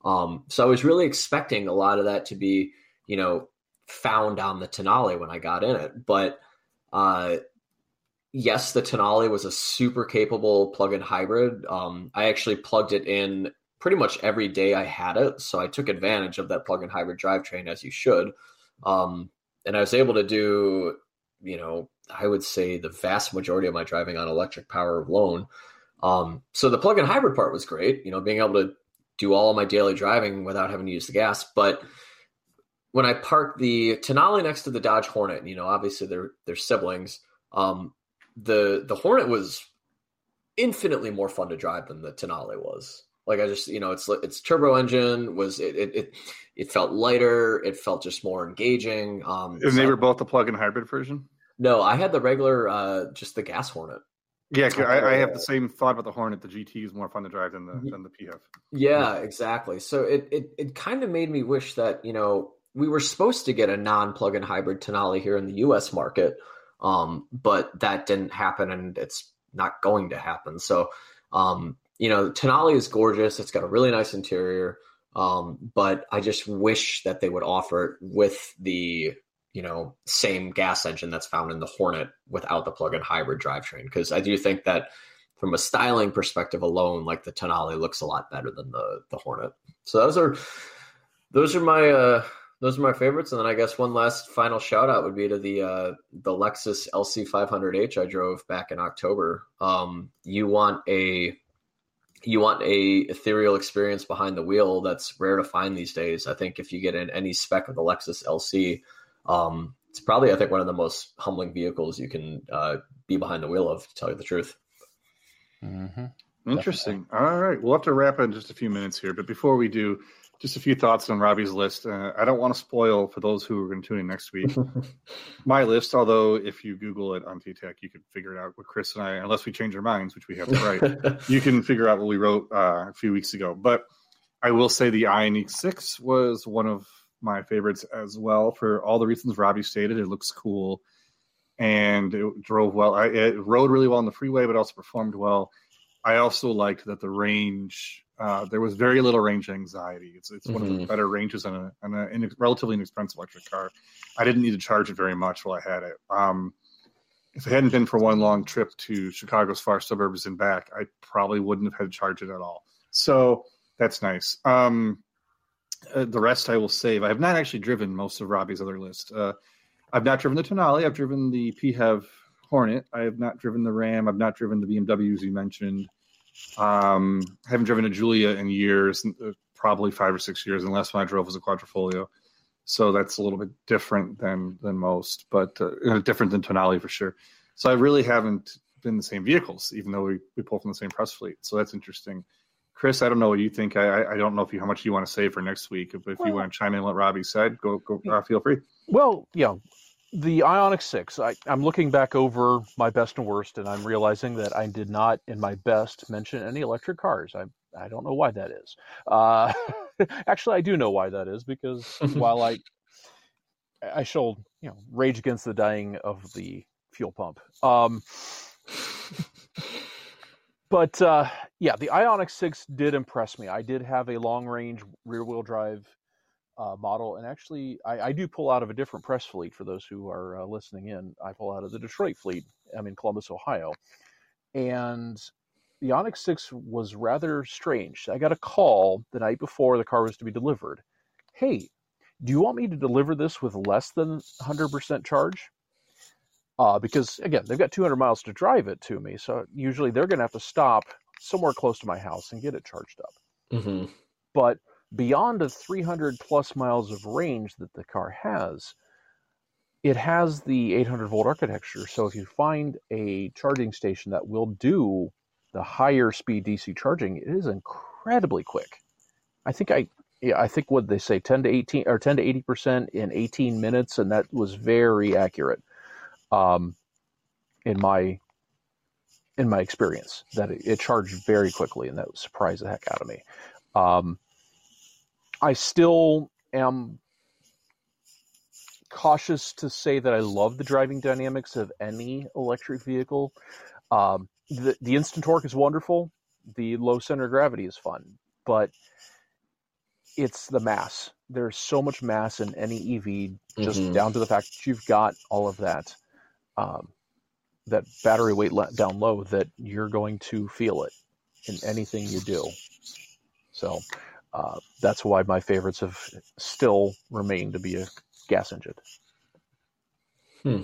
Um, so I was really expecting a lot of that to be, you know, found on the Tonale when I got in it. But uh, yes, the Tonale was a super capable plug-in hybrid. Um, I actually plugged it in pretty much every day I had it, so I took advantage of that plug-in hybrid drivetrain as you should. Um, and I was able to do, you know, I would say the vast majority of my driving on electric power alone. Um, so the plug-in hybrid part was great, you know, being able to do all my daily driving without having to use the gas. But when I parked the Tonale next to the Dodge Hornet, you know, obviously they're they're siblings. Um, the the Hornet was infinitely more fun to drive than the Tonale was. Like I just, you know, it's it's turbo engine was it it it, it felt lighter. It felt just more engaging. Um, and they were both the plug-in hybrid version. No, I had the regular, uh, just the gas Hornet. Yeah, I, I, have the same thought about the Hornet. The GT is more fun to drive than the mm-hmm. than the PHEV. Yeah, exactly. So it it it kind of made me wish that you know we were supposed to get a non plug-in hybrid Tonale here in the U.S. market, um, but that didn't happen, and it's not going to happen. So, um, you know, Tonale is gorgeous. It's got a really nice interior, um, but I just wish that they would offer it with the you know same gas engine that's found in the Hornet without the plug-in hybrid drivetrain. Because I do think that from a styling perspective alone, like the Tonale looks a lot better than the the Hornet. So those are those are my uh, those are my favorites. And then I guess one last final shout out would be to the uh, the Lexus LC500H I drove back in October. Um, you want a you want a ethereal experience behind the wheel that's rare to find these days. I think if you get in any spec of the Lexus LC, um, it's probably I think one of the most humbling vehicles you can uh, be behind the wheel of. To tell you the truth. Mm-hmm. Interesting. All right, we'll have to wrap in just a few minutes here, but before we do, just a few thoughts on Robby's list. Uh, I don't want to spoil for those who are going to tune in next week my list. Although if you Google it on TTAC, you can figure it out with Chris and I, unless we change our minds, which we have to write. you can figure out what we wrote uh, a few weeks ago. But I will say the Ioniq Six was one of my favorites as well for all the reasons Robby stated. It looks cool and it drove well. I, it rode really well on the freeway, but also performed well. I also liked that the range uh, there was very little range anxiety. It's it's mm-hmm. one of the mm-hmm. better ranges on a, on a in relatively inexpensive electric car. I didn't need to charge it very much while I had it. Um, if it hadn't been for one long trip to Chicago's far suburbs and back, I probably wouldn't have had to charge it at all. So that's nice. Um, uh, the rest I will save. I have not actually driven most of Robby's other list. Uh, I've not driven the Tonale. I've driven the PHEV Hornet. I have not driven the Ram. I've not driven the BMWs you mentioned. Um, haven't driven a Giulia in years, uh, probably five or six years, and last one I drove was a Quadrifoglio. So that's a little bit different than than most, but uh, different than Tonale for sure. So I really haven't been the same vehicles, even though we, we pull from the same press fleet. So that's interesting. Chris, I don't know what you think. I I don't know if you how much you want to say for next week. If, if well, you want to chime in what Robby said, go go. Uh, feel free. Well, yeah, the Ioniq 6, I, am looking back over my best and worst, and I'm realizing that I did not, in my best, mention any electric cars. I, I don't know why that is. Uh, actually, I do know why that is because while I I shall you know rage against the dying of the fuel pump. Um, but uh, yeah, the Ioniq 6 did impress me. I did have a long range rear wheel drive uh, model. And actually, I, I, do pull out of a different press fleet for those who are uh, listening in. I pull out of the Detroit fleet. I'm in Columbus, Ohio. And the Ioniq 6 was rather strange. I got a call the night before the car was to be delivered. Hey, do you want me to deliver this with less than 100% charge? Uh, because again, they've got 200 miles to drive it to me, so usually they're going to have to stop somewhere close to my house and get it charged up. Mm-hmm. But beyond the 300 plus miles of range that the car has, it has the 800 volt architecture. So if you find a charging station that will do the higher speed DC charging, it is incredibly quick. I think I yeah, I think what they say 10 to 18 or 10 to 80 percent in 18 minutes, and that was very accurate. Um, in my in my experience that it, it, charged very quickly, and that surprised the heck out of me. Um, I still am cautious to say that I love the driving dynamics of any electric vehicle. Um, the, the instant torque is wonderful. The low center of gravity is fun, but it's the mass. There's so much mass in any EV, just mm-hmm. down to the fact that you've got all of that um, that battery weight down low that you're going to feel it in anything you do. So uh, that's why my favorites have still remained to be a gas engine. Hmm.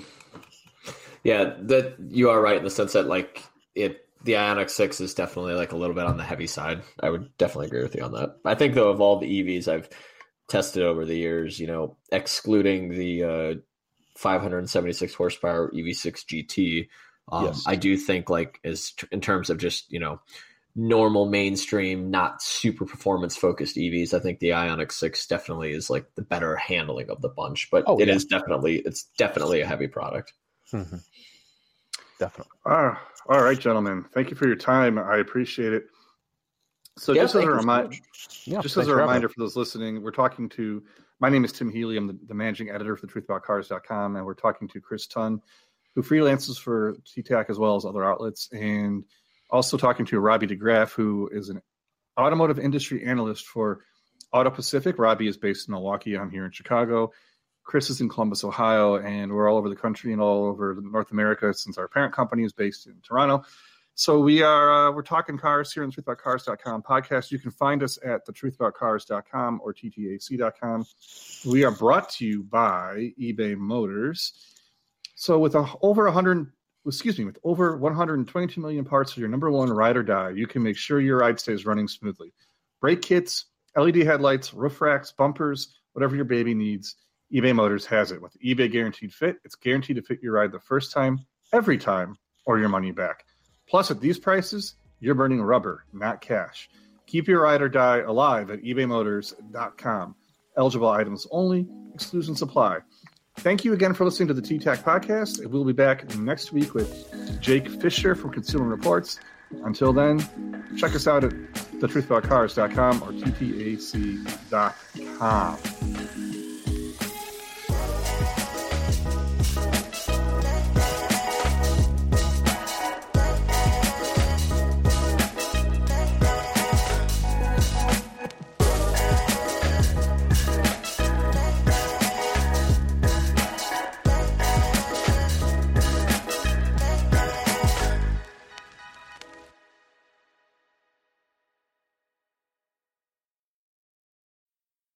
Yeah, that you are right in the sense that like it the Ioniq 6 is definitely like a little bit on the heavy side. I would definitely agree with you on that. I think though of all the EVs I've tested over the years, you know, excluding the uh, 576 horsepower EV6 GT, um, yes. I do think like as in terms of just you know normal mainstream, not super performance focused EVs, I think the Ioniq 6 definitely is like the better handling of the bunch. But oh, it yeah. is definitely it's definitely a heavy product. Mm-hmm. Definitely. Ah, all right, gentlemen. Thank you for your time. I appreciate it. So yeah, just as a reminder, yeah, just as a reminder for those listening, we're talking to. My name is Tim Healey. I'm the, the managing editor for the TruthAboutCars.com, and we're talking to Chris Tonn, who freelances for TTAC as well as other outlets, and also talking to Robby DeGraff, who is an automotive industry analyst for Auto Pacific. Robby is based in Milwaukee. I'm here in Chicago. Chris is in Columbus, Ohio, and we're all over the country and all over North America since our parent company is based in Toronto. So we are uh, we're talking cars here on the truthaboutcars.com podcast. You can find us at the truthaboutcars.com or ttac.com. We are brought to you by eBay Motors. So with a, over 100 excuse me, with over 122 million parts of your number one ride or die, you can make sure your ride stays running smoothly. Brake kits, LED headlights, roof racks, bumpers, whatever your baby needs eBay Motors has it. With eBay Guaranteed Fit, it's guaranteed to fit your ride the first time, every time, or your money back. Plus, at these prices, you're burning rubber, not cash. Keep your ride or die alive at ebaymotors.com. Eligible items only, exclusions apply. Thank you again for listening to the TTAC podcast. We'll be back next week with Jake Fisher from Consumer Reports. Until then, check us out at thetruthaboutcars.com or ttac.com.